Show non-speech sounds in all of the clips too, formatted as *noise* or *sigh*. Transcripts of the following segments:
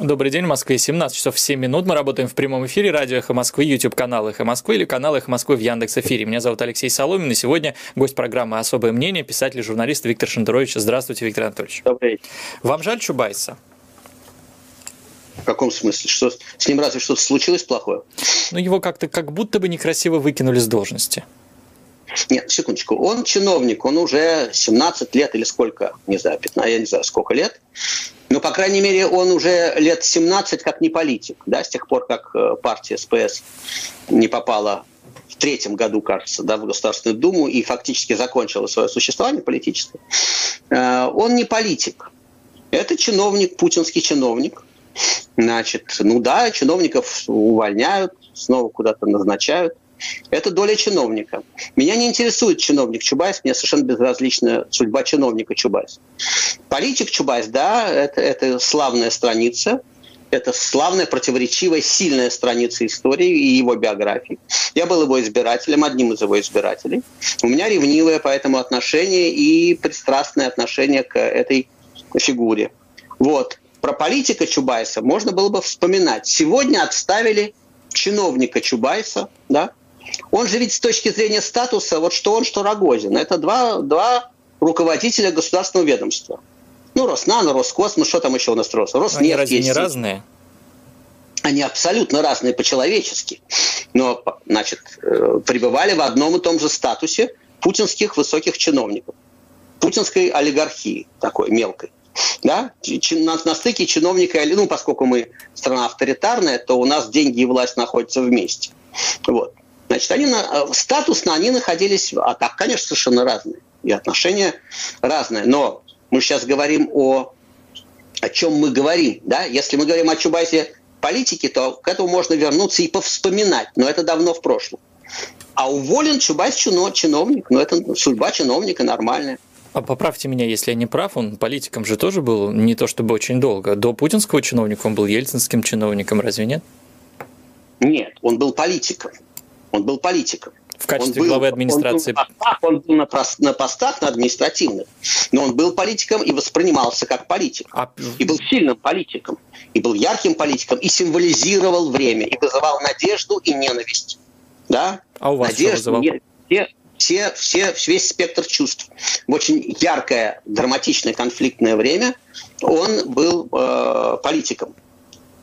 Добрый день, в Москве 17 часов 7 минут. Мы работаем в прямом эфире. Радио «Эхо Москвы», YouTube-канал «Эхо Москвы» или канал «Эхо Москвы» в Яндекс.Эфире. Меня зовут Алексей Соломин, и сегодня гость программы «Особое мнение» писатель журналист Виктор Шендерович. Здравствуйте, Виктор Анатольевич. Добрый день. Вам жаль Чубайса? В каком смысле? Что с ним разве что-то случилось плохое? Ну, его как-то как будто бы некрасиво выкинули с должности. Нет, секундочку. Он чиновник, он уже 17 лет или сколько, не знаю, 15, я не знаю, сколько лет. Но, по крайней мере, он уже лет 17 как не политик, да, с тех пор, как э, партия СПС не попала в третьем году, кажется, да, в Государственную Думу и фактически закончила свое существование политическое. Э, он не политик. Это чиновник, путинский чиновник. Значит, ну да, чиновников увольняют, снова куда-то назначают. Это доля чиновника. Меня не интересует чиновник Чубайс, мне совершенно безразлична судьба чиновника Чубайс. Политик Чубайс, да, это, это славная страница, это славная, противоречивая, сильная страница истории и его биографии. Я был его избирателем, одним из его избирателей. У меня ревнивое по этому отношение и пристрастное отношение к этой фигуре. Вот. Про политика Чубайса можно было бы вспоминать. Сегодня отставили чиновника Чубайса, да, он же ведь с точки зрения статуса, вот что он, что Рогозин, это два, два руководителя государственного ведомства. Ну, Роснано, Роскосмос, что там еще у нас Рос? Роснефть Они разве не разные? Они абсолютно разные по-человечески. Но, значит, э, пребывали в одном и том же статусе путинских высоких чиновников. Путинской олигархии такой мелкой. Да? На, на стыке чиновника, ну, поскольку мы страна авторитарная, то у нас деньги и власть находятся вместе. Вот. Значит, они на, э, статусно они находились, а так, конечно, совершенно разные. И отношения разные. Но мы сейчас говорим о, о чем мы говорим. Да? Если мы говорим о Чубайсе политики, то к этому можно вернуться и повспоминать. Но это давно в прошлом. А уволен Чубайс чиновник. Но это судьба чиновника нормальная. А поправьте меня, если я не прав, он политиком же тоже был не то чтобы очень долго. До путинского чиновника он был ельцинским чиновником, разве нет? Нет, он был политиком. Он был политиком. В качестве он был, главы администрации. Он был, на постах, он был на, на постах на административных, но он был политиком и воспринимался как политик. А... И был сильным политиком, и был ярким политиком, и символизировал время, и вызывал надежду и ненависть. Да? А у вас Надежду, что вызывал? Все, все, все, весь спектр чувств. В очень яркое, драматичное, конфликтное время он был э, политиком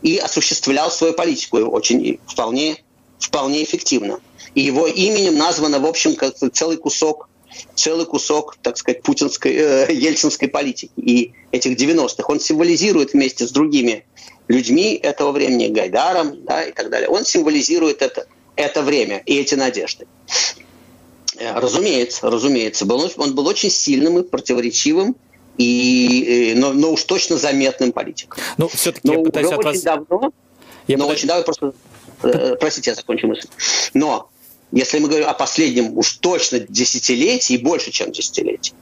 и осуществлял свою политику очень вполне вполне эффективно. И его именем названо, в общем, как целый кусок целый кусок, так сказать, путинской, э, *laughs* ельцинской политики и этих 90-х. Он символизирует вместе с другими людьми этого времени, Гайдаром да, и так далее. Он символизирует это, это время и эти надежды. Э, разумеется, разумеется. Был, он был очень сильным и противоречивым, и, но, но уж точно заметным политиком. Ну, все-таки я пытаюсь от вас... давно, я но пытаюсь... очень давно просто Э, простите, я закончу мысль. Но если мы говорим о последнем уж точно десятилетии и больше, чем десятилетии,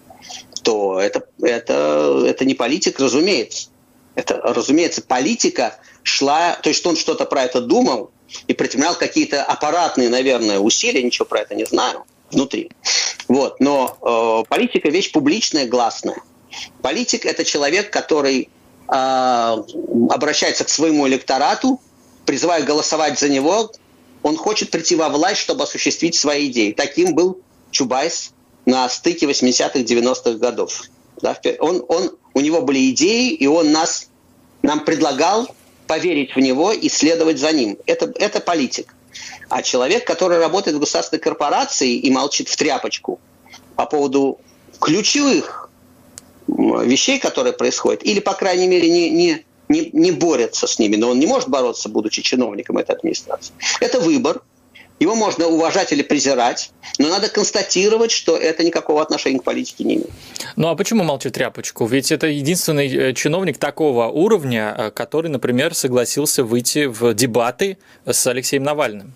то это, это, это не политик, разумеется. Это, разумеется, политика шла, то есть он что-то про это думал и предпринимал какие-то аппаратные, наверное, усилия, ничего про это не знаю, внутри. Вот. Но э, политика вещь публичная, гласная. Политик – это человек, который э, обращается к своему электорату, призываю голосовать за него. Он хочет прийти во власть, чтобы осуществить свои идеи. Таким был Чубайс на стыке 80-х, 90-х годов. Да, он, он, у него были идеи, и он нас, нам предлагал поверить в него и следовать за ним. Это, это политик. А человек, который работает в государственной корпорации и молчит в тряпочку по поводу ключевых вещей, которые происходят, или, по крайней мере, не, не, не, не борется с ними, но он не может бороться, будучи чиновником этой администрации. Это выбор. Его можно уважать или презирать, но надо констатировать, что это никакого отношения к политике не имеет. Ну а почему молчит тряпочку? Ведь это единственный э, чиновник такого уровня, э, который, например, согласился выйти в дебаты с Алексеем Навальным.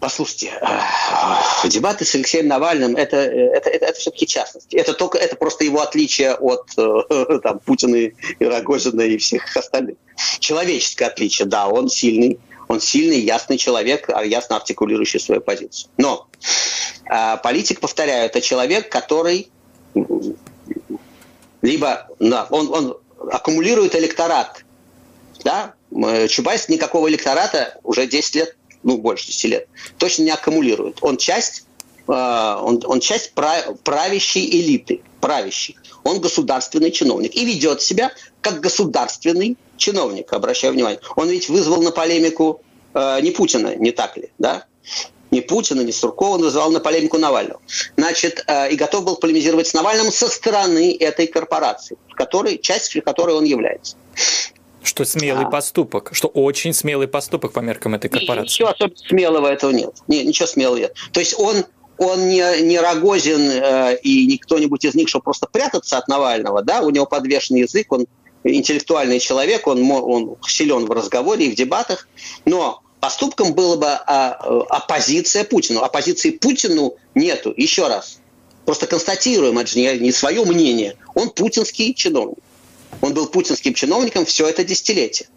Послушайте, э, дебаты с Алексеем Навальным это, это, это, это все-таки частности. Это только это просто его отличие от э, *laughs* там, Путина и Рогозина и всех остальных. Человеческое отличие, да, он сильный, он сильный, ясный человек, а ясно артикулирующий свою позицию. Но э, политик, повторяю, это человек, который либо да, он, он аккумулирует электорат. Да? Чубайс никакого электората уже 10 лет, ну, больше 10 лет, точно не аккумулирует. Он часть, э, он, он часть правящей элиты, правящей. Он государственный чиновник и ведет себя как государственный чиновник, обращаю внимание. Он ведь вызвал на полемику э, не Путина, не так ли, да? Не Путина, не Суркова, он вызывал на полемику Навального. Значит, э, и готов был полемизировать с Навальным со стороны этой корпорации, которой, частью которой он является. Что смелый а. поступок, что очень смелый поступок по меркам этой корпорации. Ничего особенно смелого этого нет. Не, ничего смелого нет. То есть он, он не, не Рогозин э, и не кто-нибудь из них, чтобы просто прятаться от Навального, да, у него подвешенный язык, он интеллектуальный человек, он, он силен в разговоре и в дебатах, но поступком было бы а, оппозиция Путину. Оппозиции Путину нету. Еще раз. Просто констатируем, это же не, не свое мнение. Он путинский чиновник. Он был путинским чиновником все это десятилетие.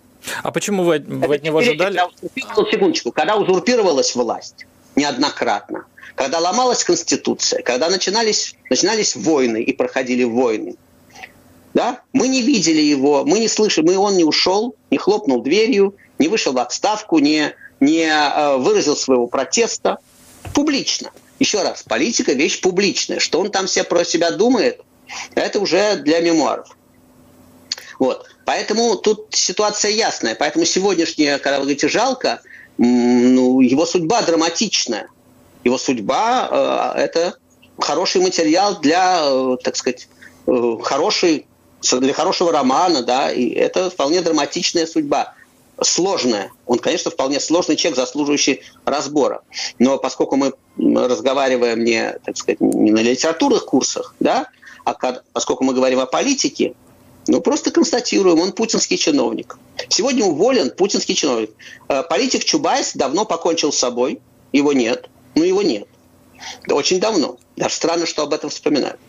А почему вы, вы от него ожидали? Когда, секундочку, когда узурпировалась власть неоднократно, когда ломалась Конституция, когда начинались, начинались войны и проходили войны, да? Мы не видели его, мы не слышим, мы, он не ушел, не хлопнул дверью, не вышел в отставку, не, не э, выразил своего протеста публично. Еще раз, политика – вещь публичная. Что он там все про себя думает, это уже для мемуаров. Вот. Поэтому тут ситуация ясная. Поэтому сегодняшняя, когда вы говорите «жалко», ну, его судьба драматичная. Его судьба э, – это хороший материал для, э, так сказать, э, хорошей для хорошего романа, да, и это вполне драматичная судьба. Сложная. Он, конечно, вполне сложный человек, заслуживающий разбора. Но поскольку мы разговариваем не, так сказать, не на литературных курсах, да, а поскольку мы говорим о политике, ну, просто констатируем, он путинский чиновник. Сегодня уволен путинский чиновник. Э, политик Чубайс давно покончил с собой, его нет, ну, его нет. Очень давно. Даже странно, что об этом вспоминают.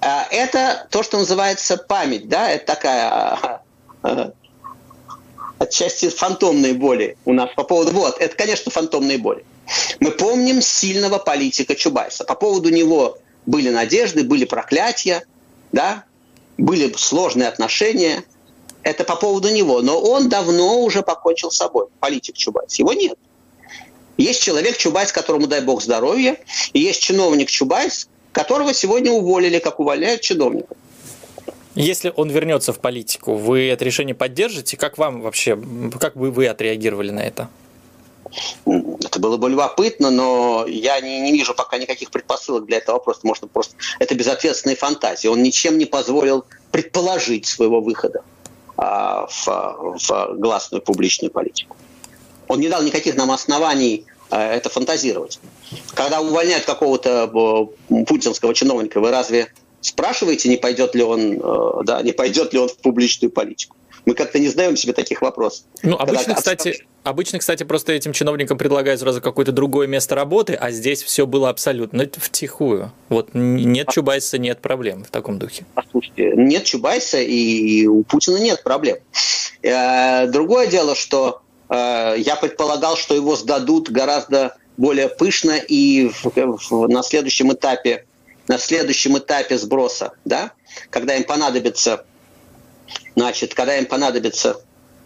А, это то, что называется память, да, это такая а, отчасти фантомные боли у нас по поводу... Вот, это, конечно, фантомные боли. Мы помним сильного политика Чубайса. По поводу него были надежды, были проклятия, да, были сложные отношения. Это по поводу него. Но он давно уже покончил с собой, политик Чубайс. Его нет. Есть человек Чубайс, которому, дай бог, здоровья, и есть чиновник Чубайс, которого сегодня уволили, как увольняют чиновников. Если он вернется в политику, вы это решение поддержите? Как вам вообще, как бы вы отреагировали на это? Это было бы любопытно, но я не, не вижу пока никаких предпосылок для этого вопроса. Может, просто это безответственные фантазии. Он ничем не позволил предположить своего выхода а, в, в гласную публичную политику. Он не дал никаких нам оснований а, это фантазировать. Когда увольняют какого-то э, путинского чиновника, вы разве спрашиваете, не пойдет ли он, э, да, не пойдет ли он в публичную политику? Мы как-то не задаем себе таких вопросов. Ну, обычно, Когда... кстати, обычно, кстати, просто этим чиновникам предлагают сразу какое-то другое место работы, а здесь все было абсолютно втихую. Вот нет а Чубайса, нет проблем в таком духе. Послушайте, нет Чубайса, и у Путина нет проблем. Э, другое дело, что Э, я предполагал, что его сдадут гораздо более пышно и на следующем этапе на следующем этапе сброса, да, когда им понадобится, значит, когда им понадобится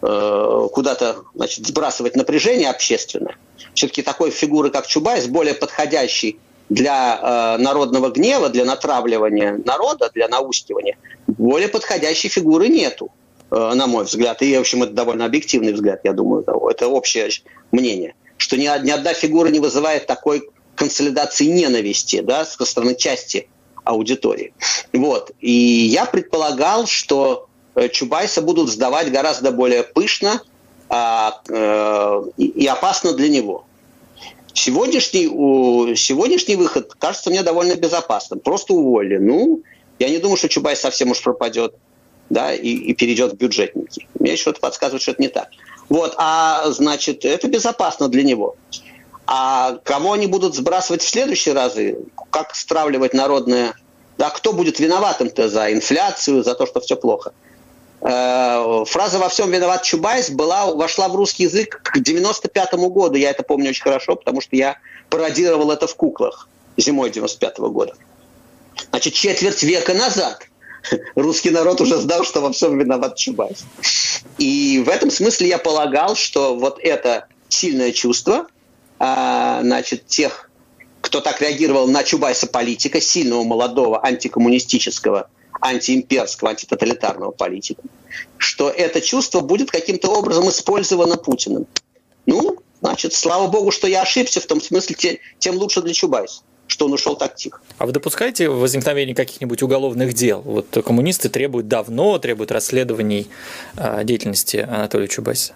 куда-то, значит, сбрасывать напряжение общественное, все-таки такой фигуры, как Чубайс, более подходящий для э, народного гнева, для натравливания народа, для наускивания, более подходящей фигуры нету. Э, на мой взгляд, и, в общем, это довольно объективный взгляд, я думаю, это общее мнение, что ни, ни одна фигура не вызывает такой консолидации ненависти да, со стороны части аудитории. Вот. И я предполагал, что э, Чубайса будут сдавать гораздо более пышно а, э, и опасно для него. Сегодняшний, сегодняшний выход кажется мне довольно безопасным. Просто уволили. Ну, я не думаю, что Чубайс совсем уж пропадет да, и, и перейдет в бюджетники. Мне что-то подсказывает, что это не так. Вот, а значит, это безопасно для него. А кого они будут сбрасывать в следующие разы? Как стравливать народное... Да, кто будет виноватым-то за инфляцию, за то, что все плохо? Э, фраза «во всем виноват Чубайс» была, вошла в русский язык к 95 году. Я это помню очень хорошо, потому что я пародировал это в «Куклах» зимой 95 -го года. Значит, четверть века назад *laughs* – русский народ уже знал, что во всем виноват Чубайс. И в этом смысле я полагал, что вот это сильное чувство, а, значит, тех, кто так реагировал на Чубайса политика, сильного, молодого, антикоммунистического, антиимперского, антитоталитарного политика, что это чувство будет каким-то образом использовано Путиным. Ну, значит, слава богу, что я ошибся, в том смысле, тем лучше для Чубайса что он ушел так тихо. А вы допускаете возникновение каких-нибудь уголовных дел? Вот коммунисты требуют давно, требуют расследований э, деятельности Анатолия Чубайса.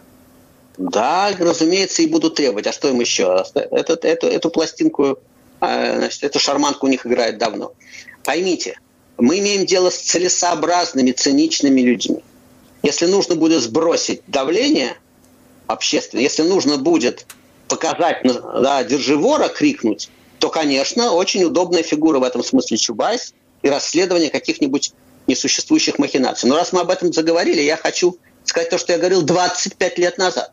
Да, разумеется, и будут требовать. А что им еще? Эту, эту, эту пластинку, э, значит, эту шарманку у них играет давно. Поймите, мы имеем дело с целесообразными, циничными людьми. Если нужно будет сбросить давление общественное, если нужно будет показать, да, держи вора, крикнуть, то, конечно, очень удобная фигура в этом смысле Чубайс и расследование каких-нибудь несуществующих махинаций. Но раз мы об этом заговорили, я хочу сказать то, что я говорил 25 лет назад.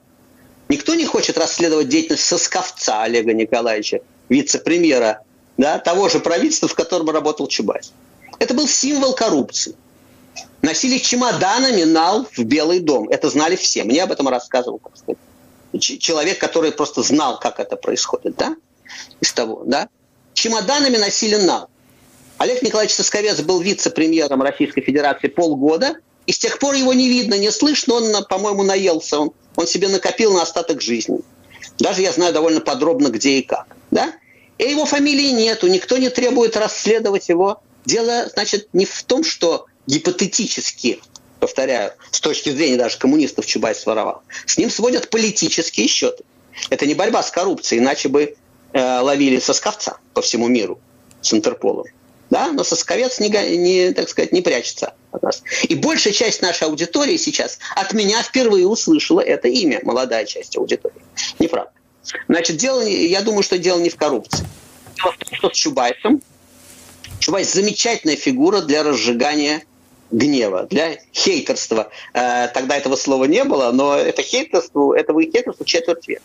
Никто не хочет расследовать деятельность Сосковца Олега Николаевича, вице-премьера да, того же правительства, в котором работал Чубайс. Это был символ коррупции. Носили чемоданами нал в Белый дом. Это знали все. Мне об этом рассказывал сказать, человек, который просто знал, как это происходит. Да? из того, да, чемоданами носили нал. Олег Николаевич Сосковец был вице-премьером Российской Федерации полгода, и с тех пор его не видно, не слышно, он, по-моему, наелся, он, он себе накопил на остаток жизни. Даже я знаю довольно подробно, где и как. Да? И его фамилии нету, никто не требует расследовать его. Дело, значит, не в том, что гипотетически, повторяю, с точки зрения даже коммунистов Чубайс своровал, с ним сводят политические счеты. Это не борьба с коррупцией, иначе бы Э, ловили сосковца по всему миру с Интерполом. Да? Но сосковец не, не, так сказать, не прячется от нас. И большая часть нашей аудитории сейчас от меня впервые услышала это имя, молодая часть аудитории. Неправда. Значит, дело, я думаю, что дело не в коррупции. Дело в том, что с Чубайсом Чубайс замечательная фигура для разжигания гнева, для хейтерства. Э, тогда этого слова не было, но это хейтерство, этого хейтерства четверть века.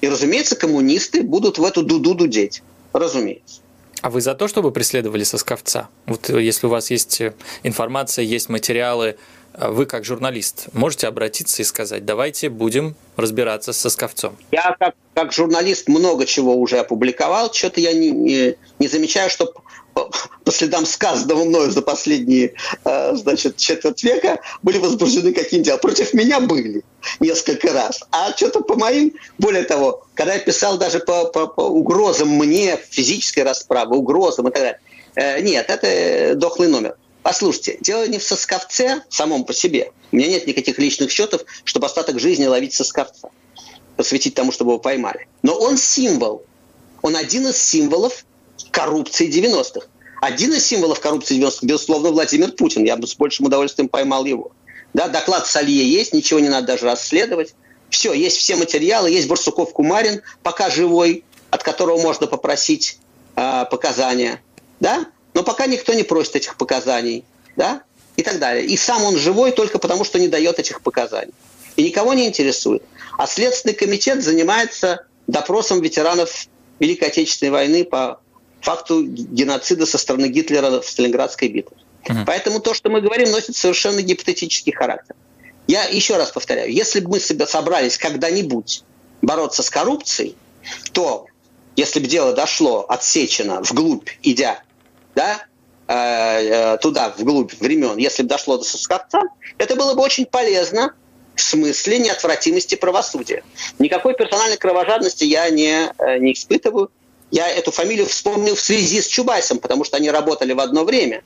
И, разумеется, коммунисты будут в эту дуду дудеть. Разумеется. А вы за то, чтобы преследовали сосковца? Вот э, если у вас есть э, информация, есть материалы, вы как журналист можете обратиться и сказать, давайте будем разбираться с сосковцом? Я как, как журналист много чего уже опубликовал, что-то я не, не, не замечаю, что по следам сказанного мною за последние э, значит, четверть века были возбуждены какие-нибудь дела. Против меня были несколько раз. А что-то по моим, более того, когда я писал даже по, по, по угрозам мне, физической расправы, угрозам и так далее, э, нет, это дохлый номер. Послушайте, дело не в сосковце самом по себе. У меня нет никаких личных счетов, чтобы остаток жизни ловить сосковца, посвятить тому, чтобы его поймали. Но он символ. Он один из символов коррупции 90-х. Один из символов коррупции 90-х, безусловно, Владимир Путин. Я бы с большим удовольствием поймал его. Да, доклад Салье есть, ничего не надо даже расследовать. Все, есть все материалы, есть Барсуков Кумарин, пока живой, от которого можно попросить э, показания. Да? Но пока никто не просит этих показаний. Да? И так далее. И сам он живой только потому, что не дает этих показаний. И никого не интересует. А Следственный комитет занимается допросом ветеранов Великой Отечественной войны по факту геноцида со стороны Гитлера в Сталинградской битве. Угу. Поэтому то, что мы говорим, носит совершенно гипотетический характер. Я еще раз повторяю, если бы мы себя собрались когда-нибудь бороться с коррупцией, то если бы дело дошло от Сечина вглубь, идя да, э, э, туда, вглубь времен, если бы дошло до Соскотца, это было бы очень полезно в смысле неотвратимости правосудия. Никакой персональной кровожадности я не, э, не испытываю. Я эту фамилию вспомнил в связи с Чубайсом, потому что они работали в одно время.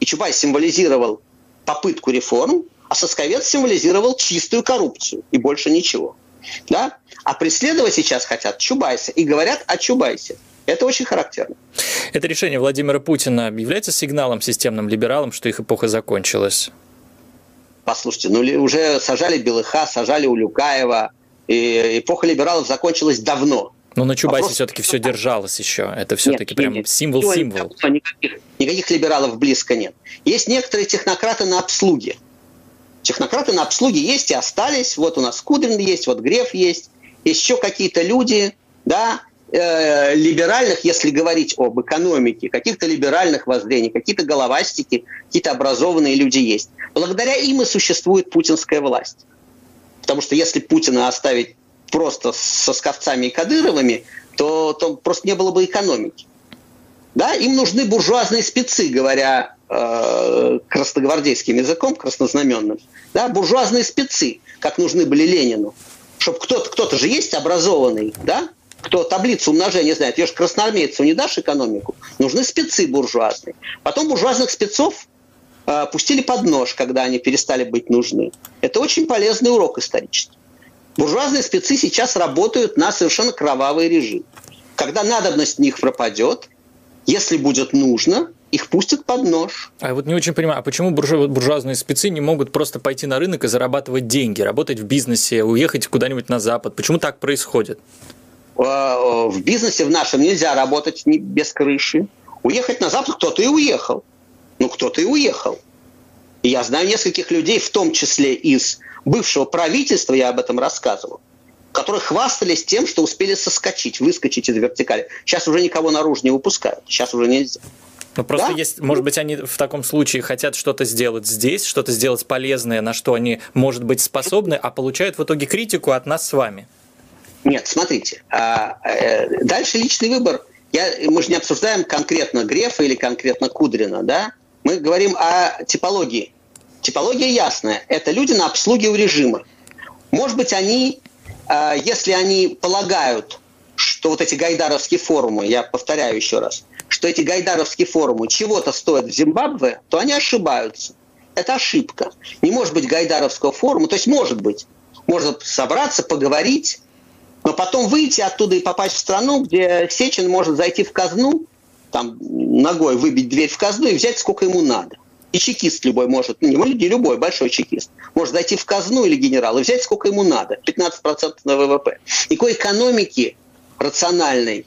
И Чубайс символизировал попытку реформ, а Сосковец символизировал чистую коррупцию и больше ничего. Да? А преследовать сейчас хотят Чубайса и говорят о Чубайсе. Это очень характерно. Это решение Владимира Путина является сигналом системным либералам, что их эпоха закончилась? Послушайте, ну уже сажали Белыха, сажали Улюкаева, и эпоха либералов закончилась давно. Но на Чубайсе Вопрос... все-таки все держалось еще. Это все-таки прям символ-символ. Никаких, никаких либералов близко нет. Есть некоторые технократы на обслуге. Технократы на обслуге есть и остались. Вот у нас Кудрин есть, вот Греф есть. Есть еще какие-то люди, да, э, либеральных, если говорить об экономике, каких-то либеральных воззрений, какие-то головастики, какие-то образованные люди есть. Благодаря им и существует путинская власть. Потому что если Путина оставить просто со Сковцами и Кадыровыми, то, то просто не было бы экономики. Да, им нужны буржуазные спецы, говоря э, красногвардейским языком, краснознаменным. Да, буржуазные спецы, как нужны были Ленину. Чтобы кто-то, кто-то же есть образованный, да, кто таблицу умножения знает. Ее же красноармейцу не дашь экономику. Нужны спецы буржуазные. Потом буржуазных спецов э, пустили под нож, когда они перестали быть нужны. Это очень полезный урок исторический. Буржуазные спецы сейчас работают на совершенно кровавый режим. Когда надобность в них пропадет, если будет нужно, их пустят под нож. А я вот не очень понимаю, а почему буржу, буржуазные спецы не могут просто пойти на рынок и зарабатывать деньги, работать в бизнесе, уехать куда-нибудь на Запад? Почему так происходит? А, в бизнесе в нашем нельзя работать без крыши. Уехать на Запад кто-то и уехал. Ну, кто-то и уехал. И я знаю нескольких людей, в том числе из бывшего правительства, я об этом рассказывал, которые хвастались тем, что успели соскочить, выскочить из вертикали. Сейчас уже никого наружу не выпускают. Сейчас уже нельзя. Ну, просто да? есть, может быть, они в таком случае хотят что-то сделать здесь, что-то сделать полезное, на что они, может быть, способны, а получают в итоге критику от нас с вами. Нет, смотрите. А, э, дальше личный выбор. Я, мы же не обсуждаем конкретно Грефа или конкретно Кудрина, да? Мы говорим о типологии. Типология ясная. Это люди на обслуге у режима. Может быть, они а, если они полагают, что вот эти гайдаровские форумы, я повторяю еще раз, что эти гайдаровские форумы чего-то стоят в Зимбабве, то они ошибаются. Это ошибка. Не может быть гайдаровского форума, то есть может быть. Можно собраться, поговорить, но потом выйти оттуда и попасть в страну, где Сечин может зайти в казну, там ногой выбить дверь в казну и взять сколько ему надо. И чекист любой может, ну, не любой, большой чекист, может зайти в казну или генерал и взять сколько ему надо, 15% на ВВП. Никакой экономики рациональной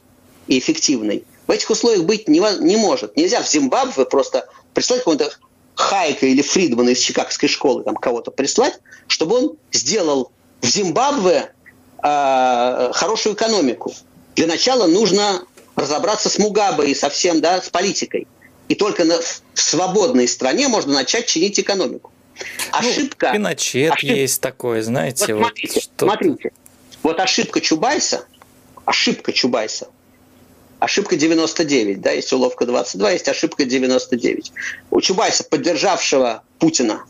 и эффективной в этих условиях быть не, не может. Нельзя в Зимбабве просто прислать какого-то Хайка или Фридмана из Чикагской школы, там кого-то прислать, чтобы он сделал в Зимбабве э, хорошую экономику. Для начала нужно разобраться с Мугабе и совсем, да, с политикой. И только на, в свободной стране можно начать чинить экономику. Ну, ошибка... Ну, Пиночет ошибка, есть такое, знаете. Вот смотрите, вот что смотрите. Вот ошибка Чубайса, ошибка Чубайса, ошибка 99, да, есть уловка 22, есть ошибка 99. У Чубайса, поддержавшего Путина,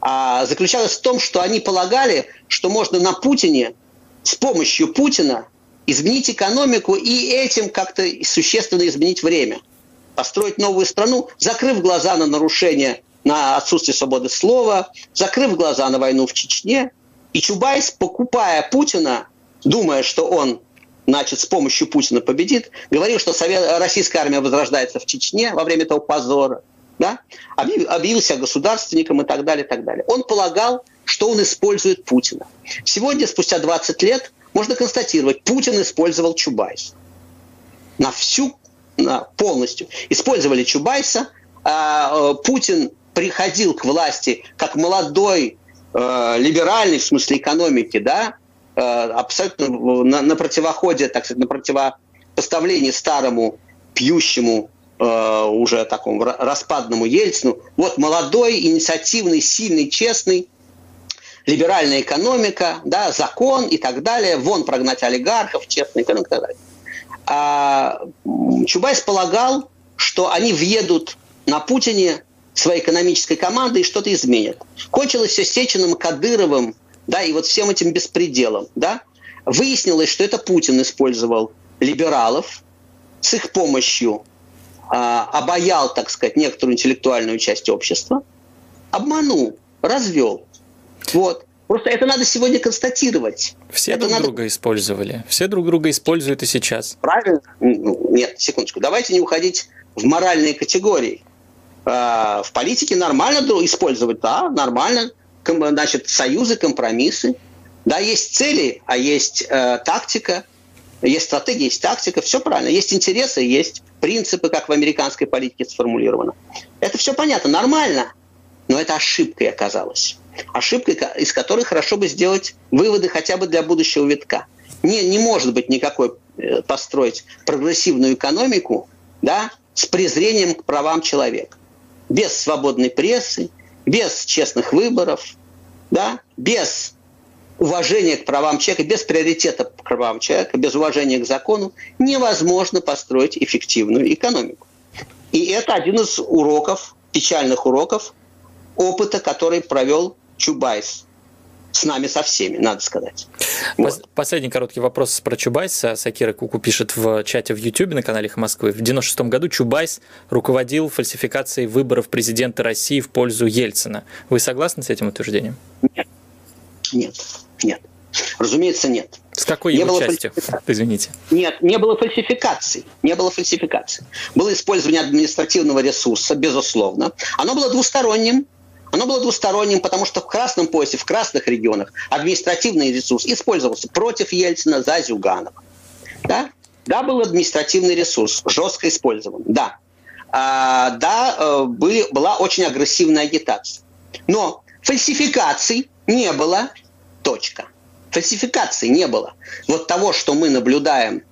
а, заключалась в том, что они полагали, что можно на Путине с помощью Путина изменить экономику и этим как-то существенно изменить время – построить новую страну, закрыв глаза на нарушения, на отсутствие свободы слова, закрыв глаза на войну в Чечне. И Чубайс, покупая Путина, думая, что он значит, с помощью Путина победит, говорил, что Совет, российская армия возрождается в Чечне во время этого позора, да? объявил, объявил себя государственником и так далее, и так далее. Он полагал, что он использует Путина. Сегодня, спустя 20 лет, можно констатировать, Путин использовал Чубайс на всю полностью. Использовали Чубайса. А, э, Путин приходил к власти как молодой, э, либеральный в смысле экономики, да, э, абсолютно на, на противоходе, так сказать, на противопоставлении старому пьющему уже такому распадному Ельцину. Вот молодой, инициативный, сильный, честный, либеральная экономика, да, закон и так далее, вон прогнать олигархов, честная экономика и так далее а Чубайс полагал, что они въедут на Путине своей экономической командой и что-то изменят. Кончилось все Сечиным, Кадыровым, да, и вот всем этим беспределом, да. Выяснилось, что это Путин использовал либералов с их помощью а, обаял, так сказать, некоторую интеллектуальную часть общества, обманул, развел. Вот. Просто это надо сегодня констатировать. Все это друг надо... друга использовали. Все друг друга используют и сейчас. Правильно? Ну, нет, секундочку. Давайте не уходить в моральные категории. А, в политике нормально использовать, да, нормально. Значит, союзы, компромиссы. Да, есть цели, а есть э, тактика, есть стратегия, есть тактика, все правильно. Есть интересы, есть принципы, как в американской политике сформулировано. Это все понятно, нормально, но это ошибкой оказалось ошибка, из которой хорошо бы сделать выводы хотя бы для будущего витка. Не, не может быть никакой э, построить прогрессивную экономику да, с презрением к правам человека. Без свободной прессы, без честных выборов, да, без уважения к правам человека, без приоритета к правам человека, без уважения к закону невозможно построить эффективную экономику. И это один из уроков, печальных уроков опыта, который провел Чубайс с нами со всеми, надо сказать. Вот. Последний короткий вопрос про Чубайса. Сакира Куку пишет в чате в YouTube на канале «Эхо Москвы». В 96 году Чубайс руководил фальсификацией выборов президента России в пользу Ельцина. Вы согласны с этим утверждением? Нет. Нет. Нет. Разумеется, нет. С какой не его частью? Извините. Нет, не было фальсификаций. Не было фальсификаций. Было использование административного ресурса, безусловно. Оно было двусторонним. Оно было двусторонним, потому что в красном поясе, в красных регионах административный ресурс использовался против Ельцина за Зюганова. Да? Да, был административный ресурс, жестко использован, да. А, да, э, были, была очень агрессивная агитация. Но фальсификаций не было, точка. Фальсификаций не было. Вот того, что мы наблюдаем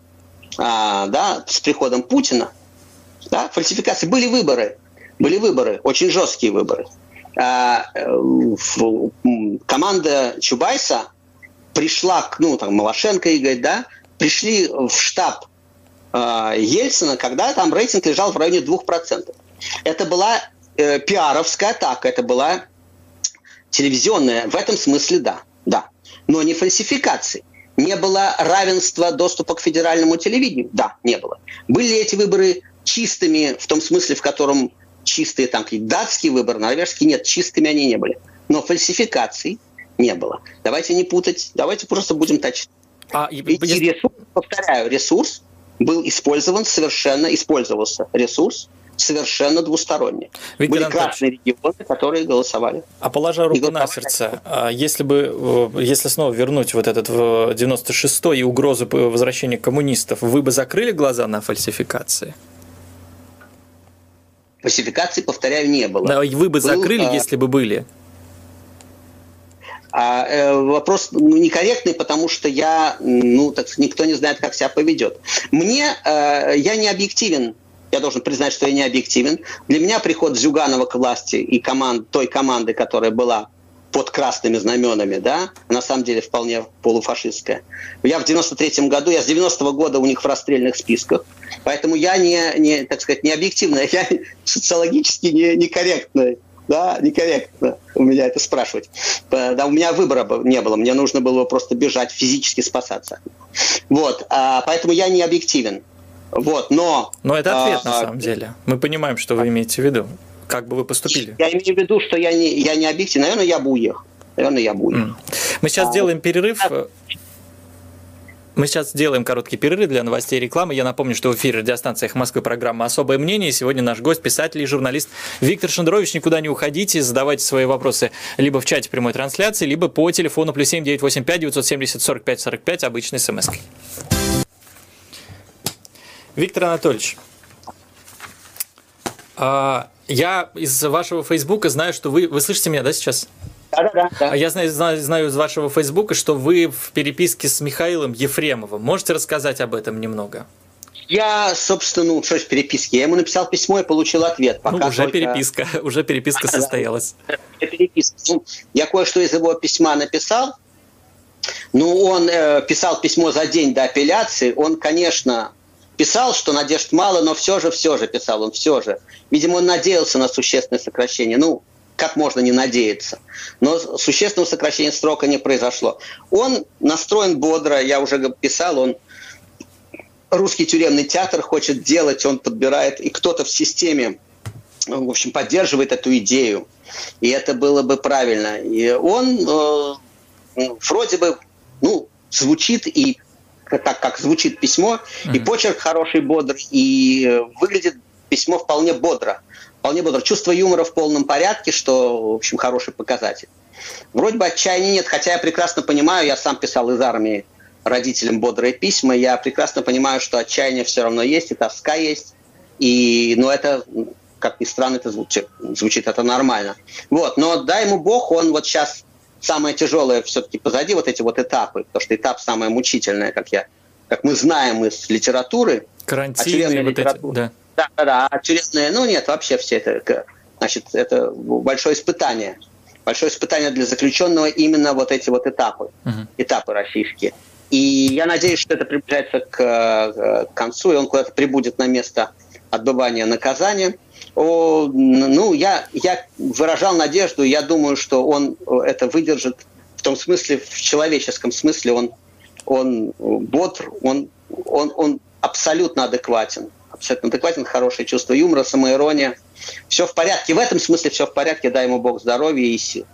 а, да, с приходом Путина, да, фальсификации. Были выборы, были выборы, очень жесткие выборы. А, команда Чубайса пришла к, ну, там, Малашенко и говорит, да, пришли в штаб э, Ельцина, когда там рейтинг лежал в районе 2%. Это была э, пиаровская атака, это была телевизионная, в этом смысле да, да. Но не фальсификации. Не было равенства доступа к федеральному телевидению? Да, не было. Были ли эти выборы чистыми в том смысле, в котором чистые там датские выборы, норвежские нет, чистыми они не были. Но фальсификаций не было. Давайте не путать, давайте просто будем точны. А, и, и ресурс, повторяю, ресурс был использован совершенно, использовался ресурс совершенно двусторонне. Виктор Были Анатольевич, красные регионы, которые голосовали. А положа руку на сердце, а если бы, э, если снова вернуть вот этот в 96-й и угрозу возвращения коммунистов, вы бы закрыли глаза на фальсификации? Фальсификации, повторяю, не было. Да, вы бы Был, закрыли, а... если бы были. А, э, вопрос ну, некорректный, потому что я, ну, так никто не знает, как себя поведет. Мне, э, я не объективен, я должен признать, что я не объективен. Для меня приход Зюганова к власти и команд, той команды, которая была под красными знаменами, да, на самом деле вполне полуфашистская. Я в 93 году, я с 90-го года у них в расстрельных списках, поэтому я не, не так сказать, не объективная, *laughs* я социологически не, некорректная, да, некорректно у меня это спрашивать. Да, у меня выбора не было, мне нужно было просто бежать, физически спасаться. Вот, а, поэтому я не объективен. Вот, но... Но это ответ а, на самом деле. Мы понимаем, что вы имеете в виду как бы вы поступили? Я имею в виду, что я не, я не объективен. Наверное, я бы уехал. Наверное, я бы уехал. Мы сейчас а, делаем перерыв. Мы сейчас сделаем короткий перерыв для новостей и рекламы. Я напомню, что в эфире радиостанциях Москвы программа «Особое мнение». сегодня наш гость, писатель и журналист Виктор Шендерович. Никуда не уходите, задавайте свои вопросы либо в чате прямой трансляции, либо по телефону плюс 7 985 970 45 45 обычной смс -кой. Виктор Анатольевич, а, я из вашего Фейсбука знаю, что вы... Вы слышите меня, да, сейчас? Да, да, да. Я знаю, знаю, знаю из вашего Фейсбука, что вы в переписке с Михаилом Ефремовым. Можете рассказать об этом немного? Я, собственно, ну, что ж, переписки. Я ему написал письмо и получил ответ. Пока ну, уже только... переписка, *laughs* уже переписка состоялась. Переписка. Ну, я кое-что из его письма написал. Ну, он э, писал письмо за день до апелляции. Он, конечно, писал, что надежд мало, но все же, все же писал он, все же. Видимо, он надеялся на существенное сокращение. Ну, как можно не надеяться. Но существенного сокращения срока не произошло. Он настроен бодро, я уже писал, он русский тюремный театр хочет делать, он подбирает, и кто-то в системе, в общем, поддерживает эту идею. И это было бы правильно. И он э, вроде бы, ну, звучит и так, как звучит письмо, mm-hmm. и почерк хороший, бодрый, и э, выглядит письмо вполне бодро. Вполне бодро. Чувство юмора в полном порядке, что, в общем, хороший показатель. Вроде бы отчаяния нет, хотя я прекрасно понимаю, я сам писал из армии родителям бодрые письма, я прекрасно понимаю, что отчаяние все равно есть, и тоска есть, и, но это, как ни странно, это звучит, звучит это нормально. Вот, но дай ему Бог, он вот сейчас самое тяжелое все-таки позади, вот эти вот этапы, потому что этап самое мучительное, как я как мы знаем из литературы, карантины, вот эти, да. Да, да, а тюремные, ну нет, вообще все это, значит, это большое испытание. Большое испытание для заключенного именно вот эти вот этапы, uh-huh. этапы российские. И я надеюсь, что это приближается к, к концу, и он куда-то прибудет на место отбывания наказания. О, ну, я, я выражал надежду, я думаю, что он это выдержит в том смысле, в человеческом смысле, он, он бодр, он, он, он абсолютно адекватен абсолютно адекватен, хорошее чувство юмора, самоирония. Все в порядке. В этом смысле все в порядке. Дай ему Бог здоровья и сил.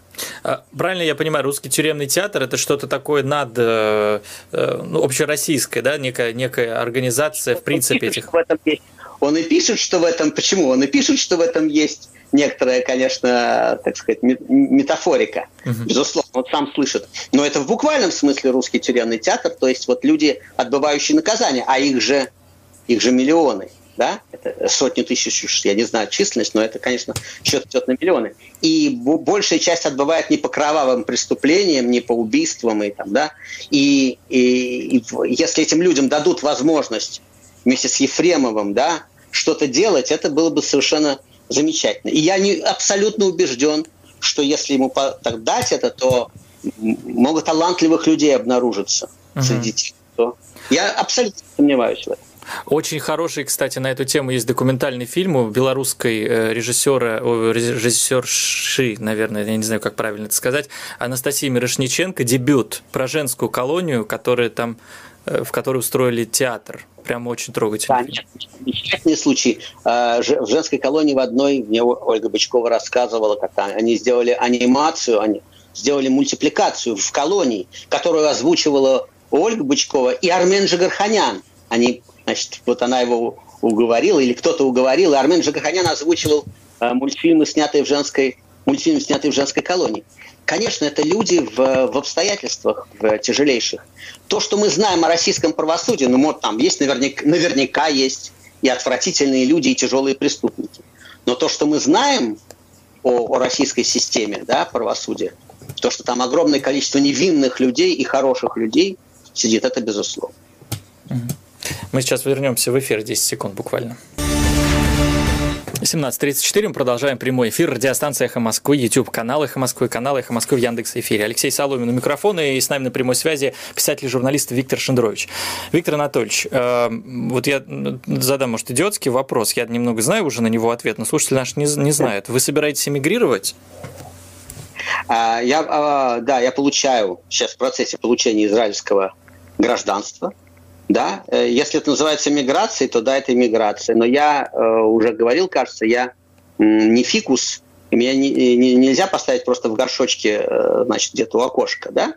А, правильно я понимаю, русский тюремный театр это что-то такое над э, э, ну, общероссийское, да, некая, некая организация, в принципе, этих. В этом есть. Он и пишет, что в этом. Почему? Он и пишет, что в этом есть некоторая, конечно, так сказать, метафорика, угу. безусловно, вот сам слышит. Но это в буквальном смысле русский тюремный театр, то есть вот люди, отбывающие наказание, а их же, их же миллионы да, это сотни тысяч, я не знаю численность, но это, конечно, счет идет на миллионы. И большая часть отбывает не по кровавым преступлениям, не по убийствам, и, там, да, и, и, и если этим людям дадут возможность вместе с Ефремовым, да, что-то делать, это было бы совершенно замечательно. И я не абсолютно убежден, что если ему так дать это, то много талантливых людей обнаружится uh-huh. среди тех, кто... Я абсолютно сомневаюсь в этом. Очень хороший, кстати, на эту тему есть документальный фильм у белорусской э, режиссера, режиссерши, наверное, я не знаю, как правильно это сказать, Анастасии Мирошниченко, дебют про женскую колонию, которая там э, в которой устроили театр. Прям очень трогательный. Да, замечательный случай. А, в женской колонии в одной, мне Ольга Бычкова рассказывала, как они сделали анимацию, они сделали мультипликацию в колонии, которую озвучивала Ольга Бычкова и Армен Жигарханян. Они Значит, вот она его уговорила, или кто-то уговорил, и Армен Джигарханян озвучивал э, мультфильмы, снятые в женской, мультфильмы, снятые в женской колонии. Конечно, это люди в, в обстоятельствах в тяжелейших. То, что мы знаем о российском правосудии, ну, вот там есть наверняка, наверняка есть и отвратительные люди, и тяжелые преступники. Но то, что мы знаем о, о российской системе да, правосудия, то, что там огромное количество невинных людей и хороших людей сидит, это безусловно. Мы сейчас вернемся в эфир 10 секунд буквально. 17.34. Мы продолжаем прямой эфир. Радиостанция «Эхо Москвы», YouTube-канал «Эхо Москвы», канал «Эхо Москвы» в Яндекс.Эфире. Алексей Соломин у микрофона и с нами на прямой связи писатель и журналист Виктор Шендрович. Виктор Анатольевич, э, вот я задам, может, идиотский вопрос. Я немного знаю уже на него ответ, но слушатели наши не, не знают. Вы собираетесь эмигрировать? А, я, а, да, я получаю сейчас в процессе получения израильского гражданства – да, э, если это называется миграцией, то да, это миграция. Но я э, уже говорил, кажется, я не фикус, и меня не, не, нельзя поставить просто в горшочке, э, значит, где-то у окошка, да.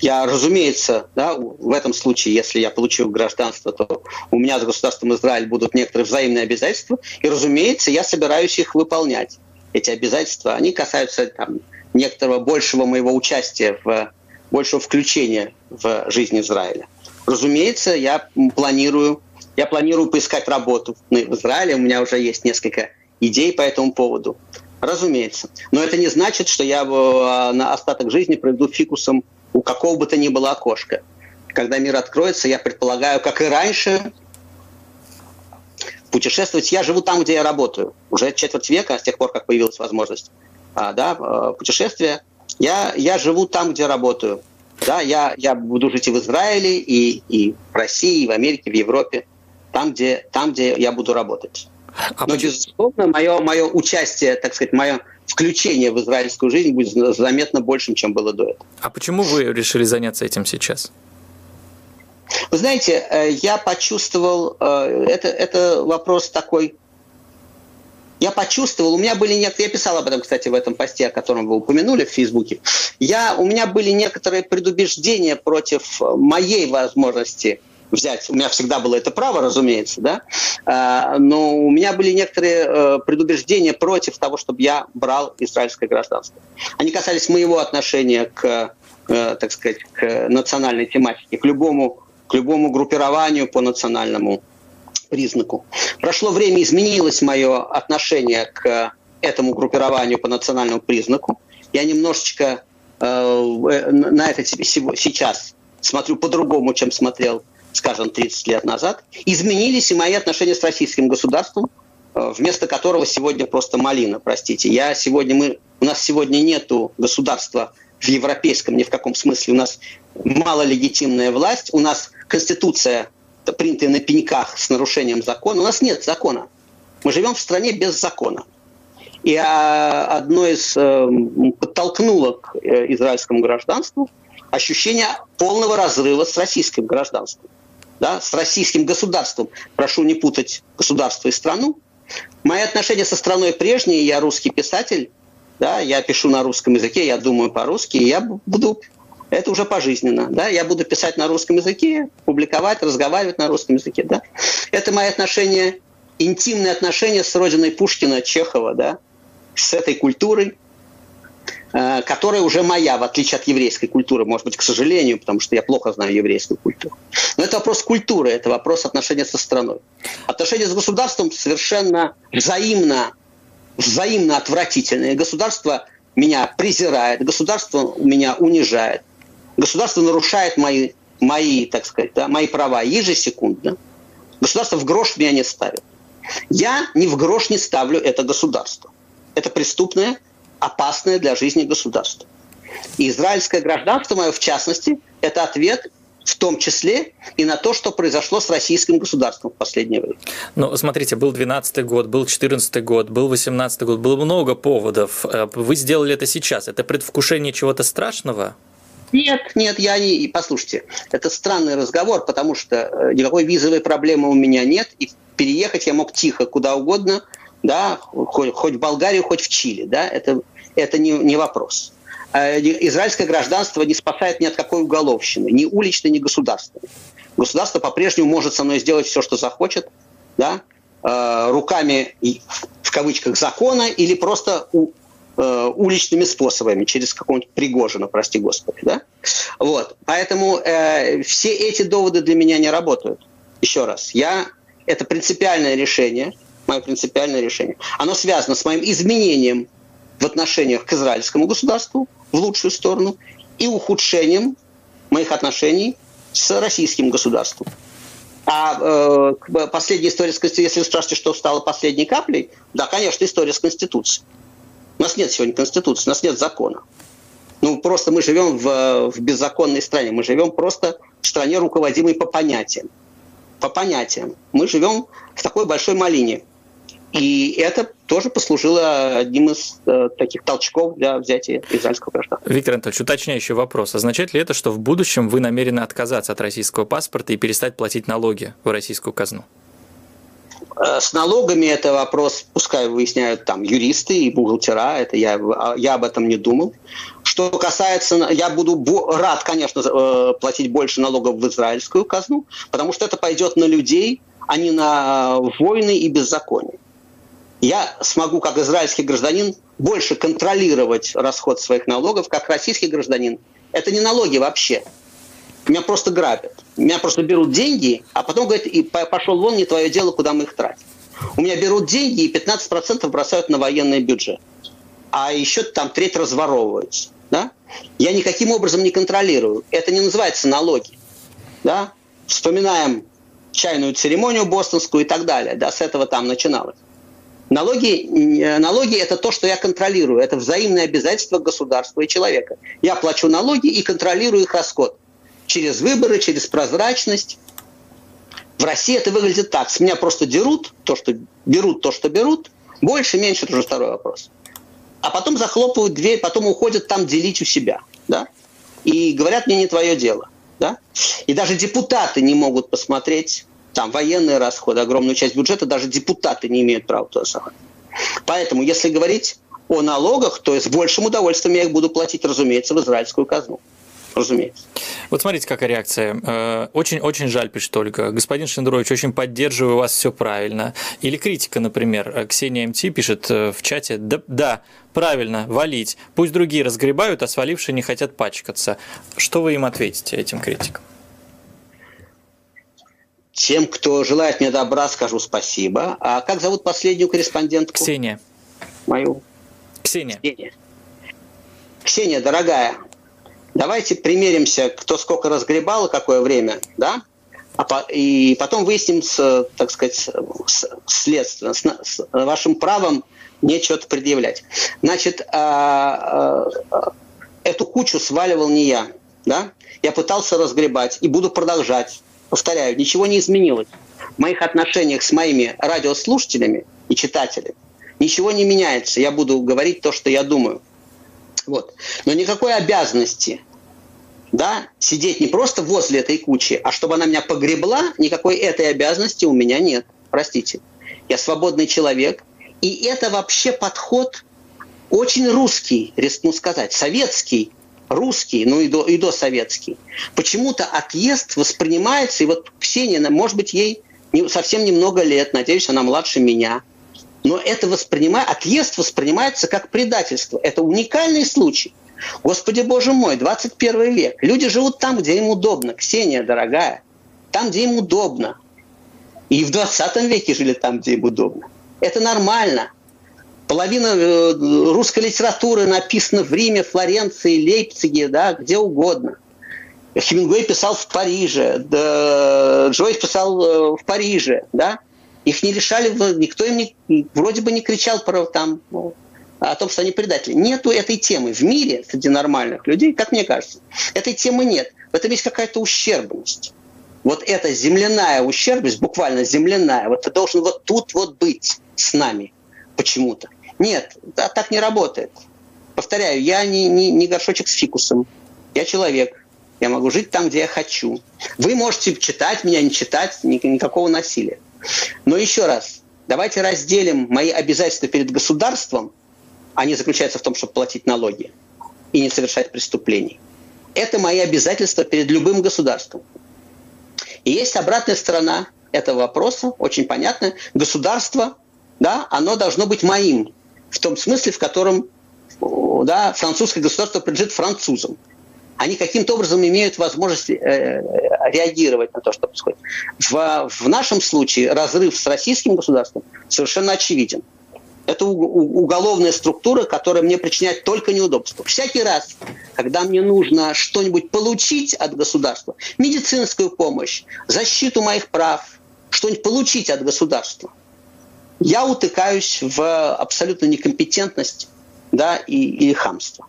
Я, разумеется, да, в этом случае, если я получу гражданство, то у меня с государством Израиль будут некоторые взаимные обязательства, и, разумеется, я собираюсь их выполнять. Эти обязательства, они касаются там, некоторого большего моего участия, в, большего включения в жизнь Израиля. Разумеется, я планирую, я планирую поискать работу в Израиле. У меня уже есть несколько идей по этому поводу. Разумеется. Но это не значит, что я а, на остаток жизни проведу фикусом у какого бы то ни было окошка. Когда мир откроется, я предполагаю, как и раньше, путешествовать. Я живу там, где я работаю. Уже четверть века, с тех пор, как появилась возможность а, да, а, путешествия. Я, я живу там, где работаю. Да, я, я буду жить и в Израиле, и, и в России, и в Америке, в Европе, там, где, там, где я буду работать. А Но, почему? безусловно, мое, мое участие, так сказать, мое включение в израильскую жизнь будет заметно большим, чем было до этого. А почему вы решили заняться этим сейчас? Вы знаете, э, я почувствовал, э, это, это вопрос такой я почувствовал, у меня были некоторые, я писал об этом, кстати, в этом посте, о котором вы упомянули в Фейсбуке, я, у меня были некоторые предубеждения против моей возможности взять. У меня всегда было это право, разумеется, да, а, но у меня были некоторые э, предубеждения против того, чтобы я брал израильское гражданство. Они касались моего отношения к, э, так сказать, к национальной тематике, к любому, к любому группированию по национальному признаку. Прошло время, изменилось мое отношение к этому группированию по национальному признаку. Я немножечко э, на это сейчас смотрю по-другому, чем смотрел скажем, 30 лет назад, изменились и мои отношения с российским государством, э, вместо которого сегодня просто малина, простите. Я сегодня, мы, у нас сегодня нету государства в европейском ни в каком смысле. У нас мало легитимная власть, у нас конституция принятая на пеньках с нарушением закона. У нас нет закона. Мы живем в стране без закона. И а, одно из э, подтолкнуло к э, израильскому гражданству ощущение полного разрыва с российским гражданством, да, с российским государством. Прошу не путать государство и страну. Мои отношения со страной прежние, я русский писатель, да, я пишу на русском языке, я думаю по-русски, я буду это уже пожизненно. Да? Я буду писать на русском языке, публиковать, разговаривать на русском языке. Да? Это мои отношения, интимные отношения с родиной Пушкина, Чехова, да? с этой культурой, э, которая уже моя, в отличие от еврейской культуры, может быть, к сожалению, потому что я плохо знаю еврейскую культуру. Но это вопрос культуры, это вопрос отношения со страной. Отношения с государством совершенно взаимно, взаимно отвратительные. Государство меня презирает, государство меня унижает. Государство нарушает мои, мои так сказать, да, мои права ежесекундно. Государство в грош меня не ставит. Я ни в грош не ставлю это государство. Это преступное, опасное для жизни государство. И израильское гражданство мое, в частности, это ответ в том числе и на то, что произошло с российским государством в последнее время. Ну, смотрите, был 12 год, был 14 год, был 18 год, было много поводов. Э, вы сделали это сейчас. Это предвкушение чего-то страшного? Нет, нет, я не... Послушайте, это странный разговор, потому что э, никакой визовой проблемы у меня нет, и переехать я мог тихо куда угодно, да, хоть, хоть в Болгарию, хоть в Чили, да, это, это не, не вопрос. А, израильское гражданство не спасает ни от какой уголовщины, ни уличной, ни государственной. Государство по-прежнему может со мной сделать все, что захочет, да, э, руками, в кавычках, закона или просто Э, уличными способами, через какого-нибудь Пригожина, прости господи. Да? Вот. Поэтому э, все эти доводы для меня не работают. Еще раз, я, это принципиальное решение, мое принципиальное решение. Оно связано с моим изменением в отношениях к израильскому государству в лучшую сторону и ухудшением моих отношений с российским государством. А э, последняя история с Конституцией, если вы спрашиваете, что стало последней каплей, да, конечно, история с Конституцией. У нас нет сегодня Конституции, у нас нет закона. Ну, просто мы живем в, в беззаконной стране. Мы живем просто в стране, руководимой по понятиям. По понятиям. Мы живем в такой большой малине. И это тоже послужило одним из э, таких толчков для взятия израильского гражданства. Виктор Анатольевич, уточняющий вопрос. Означает ли это, что в будущем вы намерены отказаться от российского паспорта и перестать платить налоги в российскую казну? Э, с налогами это вопрос, пускай выясняют там юристы и бухгалтера, это я, а, я об этом не думал. Что касается, я буду рад, конечно, э, платить больше налогов в израильскую казну, потому что это пойдет на людей, а не на войны и беззаконие. Я смогу, как израильский гражданин, больше контролировать расход своих налогов, как российский гражданин. Это не налоги вообще. Меня просто грабят. Меня просто берут деньги, а потом говорят, и пошел вон, не твое дело, куда мы их тратим. У меня берут деньги и 15% бросают на военный бюджет. А еще там треть разворовывается. Да? Я никаким образом не контролирую. Это не называется налоги. Да? Вспоминаем чайную церемонию бостонскую и так далее. Да, с этого там начиналось. Налоги, налоги – это то, что я контролирую. Это взаимное обязательство государства и человека. Я плачу налоги и контролирую их расход через выборы, через прозрачность. В России это выглядит так. С меня просто дерут то, что берут то, что берут. Больше, меньше – это уже второй вопрос. А потом захлопывают дверь, потом уходят там делить у себя. Да? И говорят, мне не твое дело. Да? И даже депутаты не могут посмотреть там военные расходы, огромную часть бюджета, даже депутаты не имеют права туда совать. Поэтому, если говорить о налогах, то с большим удовольствием я их буду платить, разумеется, в израильскую казну разумеется. Вот смотрите, какая реакция. Очень-очень э, жаль, пишет Ольга. Господин Шендерович, очень поддерживаю вас, все правильно. Или критика, например. Э, Ксения МТ пишет э, в чате, да, да, правильно, валить. Пусть другие разгребают, а свалившие не хотят пачкаться. Что вы им ответите, этим критикам? Тем, кто желает мне добра, скажу спасибо. А как зовут последнюю корреспондентку? Ксения. Мою? Ксения. Ксения. Ксения, дорогая, Давайте примеримся, кто сколько разгребал какое время, да? и потом выясним, с, так сказать, следственно, с, с вашим правом мне что-то предъявлять. Значит, а, а, эту кучу сваливал не я, да? Я пытался разгребать и буду продолжать. Повторяю, ничего не изменилось. В моих отношениях с моими радиослушателями и читателями ничего не меняется. Я буду говорить то, что я думаю. Вот. Но никакой обязанности да, сидеть не просто возле этой кучи, а чтобы она меня погребла, никакой этой обязанности у меня нет. Простите. Я свободный человек. И это вообще подход очень русский, рискну сказать, советский, русский, ну и, до, и досоветский. Почему-то отъезд воспринимается, и вот Ксения, может быть, ей совсем немного лет, надеюсь, она младше меня, но это воспринимает, отъезд воспринимается как предательство. Это уникальный случай. Господи Боже мой, 21 век. Люди живут там, где им удобно. Ксения, дорогая, там, где им удобно. И в 20 веке жили там, где им удобно. Это нормально. Половина э, русской литературы написана в Риме, Флоренции, Лейпциге, да, где угодно. Хемингуэй писал в Париже, да, Джойс писал э, в Париже, да. Их не решали, никто им не, вроде бы не кричал про там о том, что они предатели. Нету этой темы в мире среди нормальных людей, как мне кажется. Этой темы нет. В этом есть какая-то ущербность. Вот эта земляная ущербность, буквально земляная, вот ты должен вот тут вот быть с нами почему-то. Нет, да, так не работает. Повторяю, я не, не, не горшочек с фикусом. Я человек. Я могу жить там, где я хочу. Вы можете читать меня, не читать, никакого насилия. Но еще раз, давайте разделим мои обязательства перед государством они заключаются в том, чтобы платить налоги и не совершать преступлений. Это мои обязательства перед любым государством. И есть обратная сторона этого вопроса, очень понятно. Государство, да, оно должно быть моим, в том смысле, в котором да, французское государство принадлежит французам. Они каким-то образом имеют возможность э, реагировать на то, что происходит. В, в нашем случае разрыв с российским государством совершенно очевиден. Это уголовная структура, которая мне причиняет только неудобства. Всякий раз, когда мне нужно что-нибудь получить от государства, медицинскую помощь, защиту моих прав, что-нибудь получить от государства, я утыкаюсь в абсолютную некомпетентность да, и, и хамство.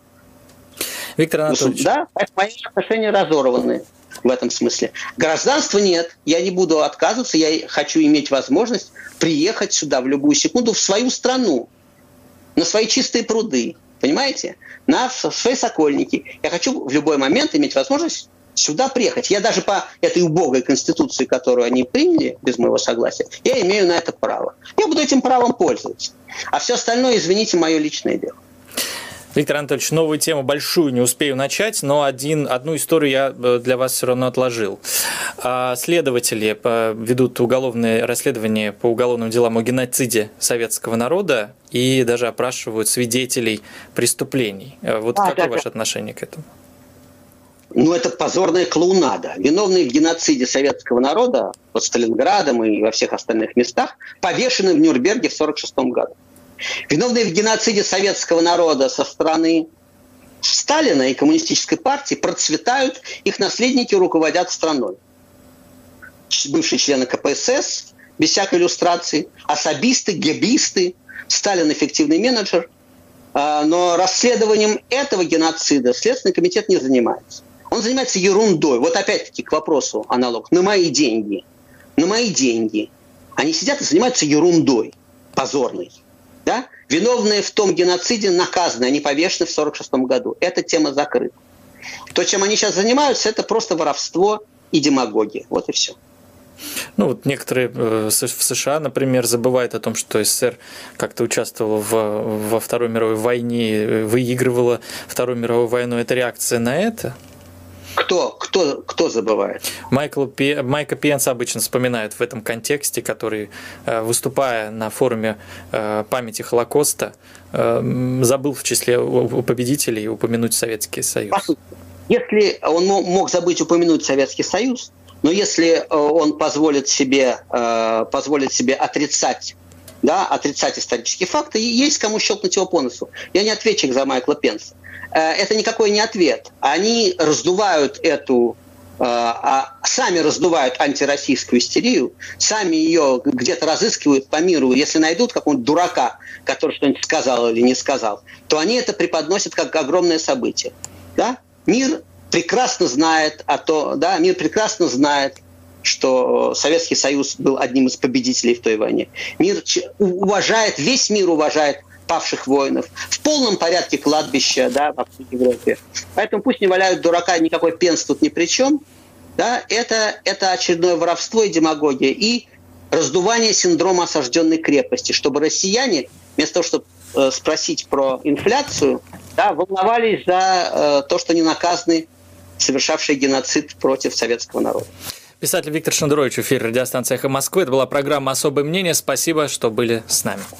Виктор Анатольевич. Да, мои отношения разорваны в этом смысле. Гражданства нет, я не буду отказываться, я хочу иметь возможность приехать сюда в любую секунду в свою страну, на свои чистые пруды, понимаете, на свои сокольники. Я хочу в любой момент иметь возможность сюда приехать. Я даже по этой убогой конституции, которую они приняли без моего согласия, я имею на это право. Я буду этим правом пользоваться. А все остальное, извините, мое личное дело. Виктор Анатольевич, новую тему большую не успею начать, но один, одну историю я э, для вас все равно отложил. А, следователи э, ведут уголовное расследование по уголовным делам о геноциде советского народа и даже опрашивают свидетелей преступлений. Э, вот а, какое да, ваше да. отношение к этому? Ну, это позорная клоунада. Виновные в геноциде советского народа под Сталинградом и во всех остальных местах повешены в Нюрнберге в 1946 году. Виновные в геноциде советского народа со стороны Сталина и коммунистической партии процветают, их наследники руководят страной. Бывшие члены КПСС, без всякой иллюстрации, особисты, гебисты, Сталин эффективный менеджер. А, но расследованием этого геноцида Следственный комитет не занимается. Он занимается ерундой. Вот опять-таки к вопросу аналог. На мои деньги. На мои деньги. Они сидят и занимаются ерундой позорной да, виновные в том геноциде наказаны, они повешены в 1946 году. Эта тема закрыта. То, чем они сейчас занимаются, это просто воровство и демагогия. Вот и все. Ну, вот некоторые э, в США, например, забывают о том, что СССР как-то участвовал в, во Второй мировой войне, выигрывала Вторую мировую войну. Это реакция на это? Кто, кто, кто забывает? Майкл, Майка Пенс обычно вспоминает в этом контексте, который, э, выступая на форуме э, памяти Холокоста, э, забыл в числе победителей упомянуть Советский Союз. Если он мог забыть упомянуть Советский Союз, но если он позволит себе, позволит себе отрицать да, отрицать исторические факты, и есть кому щелкнуть его по носу. Я не ответчик за Майкла Пенса. Э, это никакой не ответ. Они раздувают эту а сами раздувают антироссийскую истерию, сами ее где-то разыскивают по миру. Если найдут какого-нибудь дурака, который что-нибудь сказал или не сказал, то они это преподносят как огромное событие. Да? Мир прекрасно знает о том, да, мир прекрасно знает, что Советский Союз был одним из победителей в той войне. Мир уважает, весь мир уважает павших воинов. В полном порядке кладбища да, во всей Европе. Поэтому пусть не валяют дурака, никакой пенс тут ни при чем. Да, это, это очередное воровство и демагогия. И раздувание синдрома осажденной крепости, чтобы россияне, вместо того, чтобы э, спросить про инфляцию, да, волновались за э, то, что не наказаны совершавшие геноцид против советского народа. Писатель Виктор Шендерович, эфир радиостанции «Эхо Москвы». Это была программа «Особое мнение». Спасибо, что были с нами.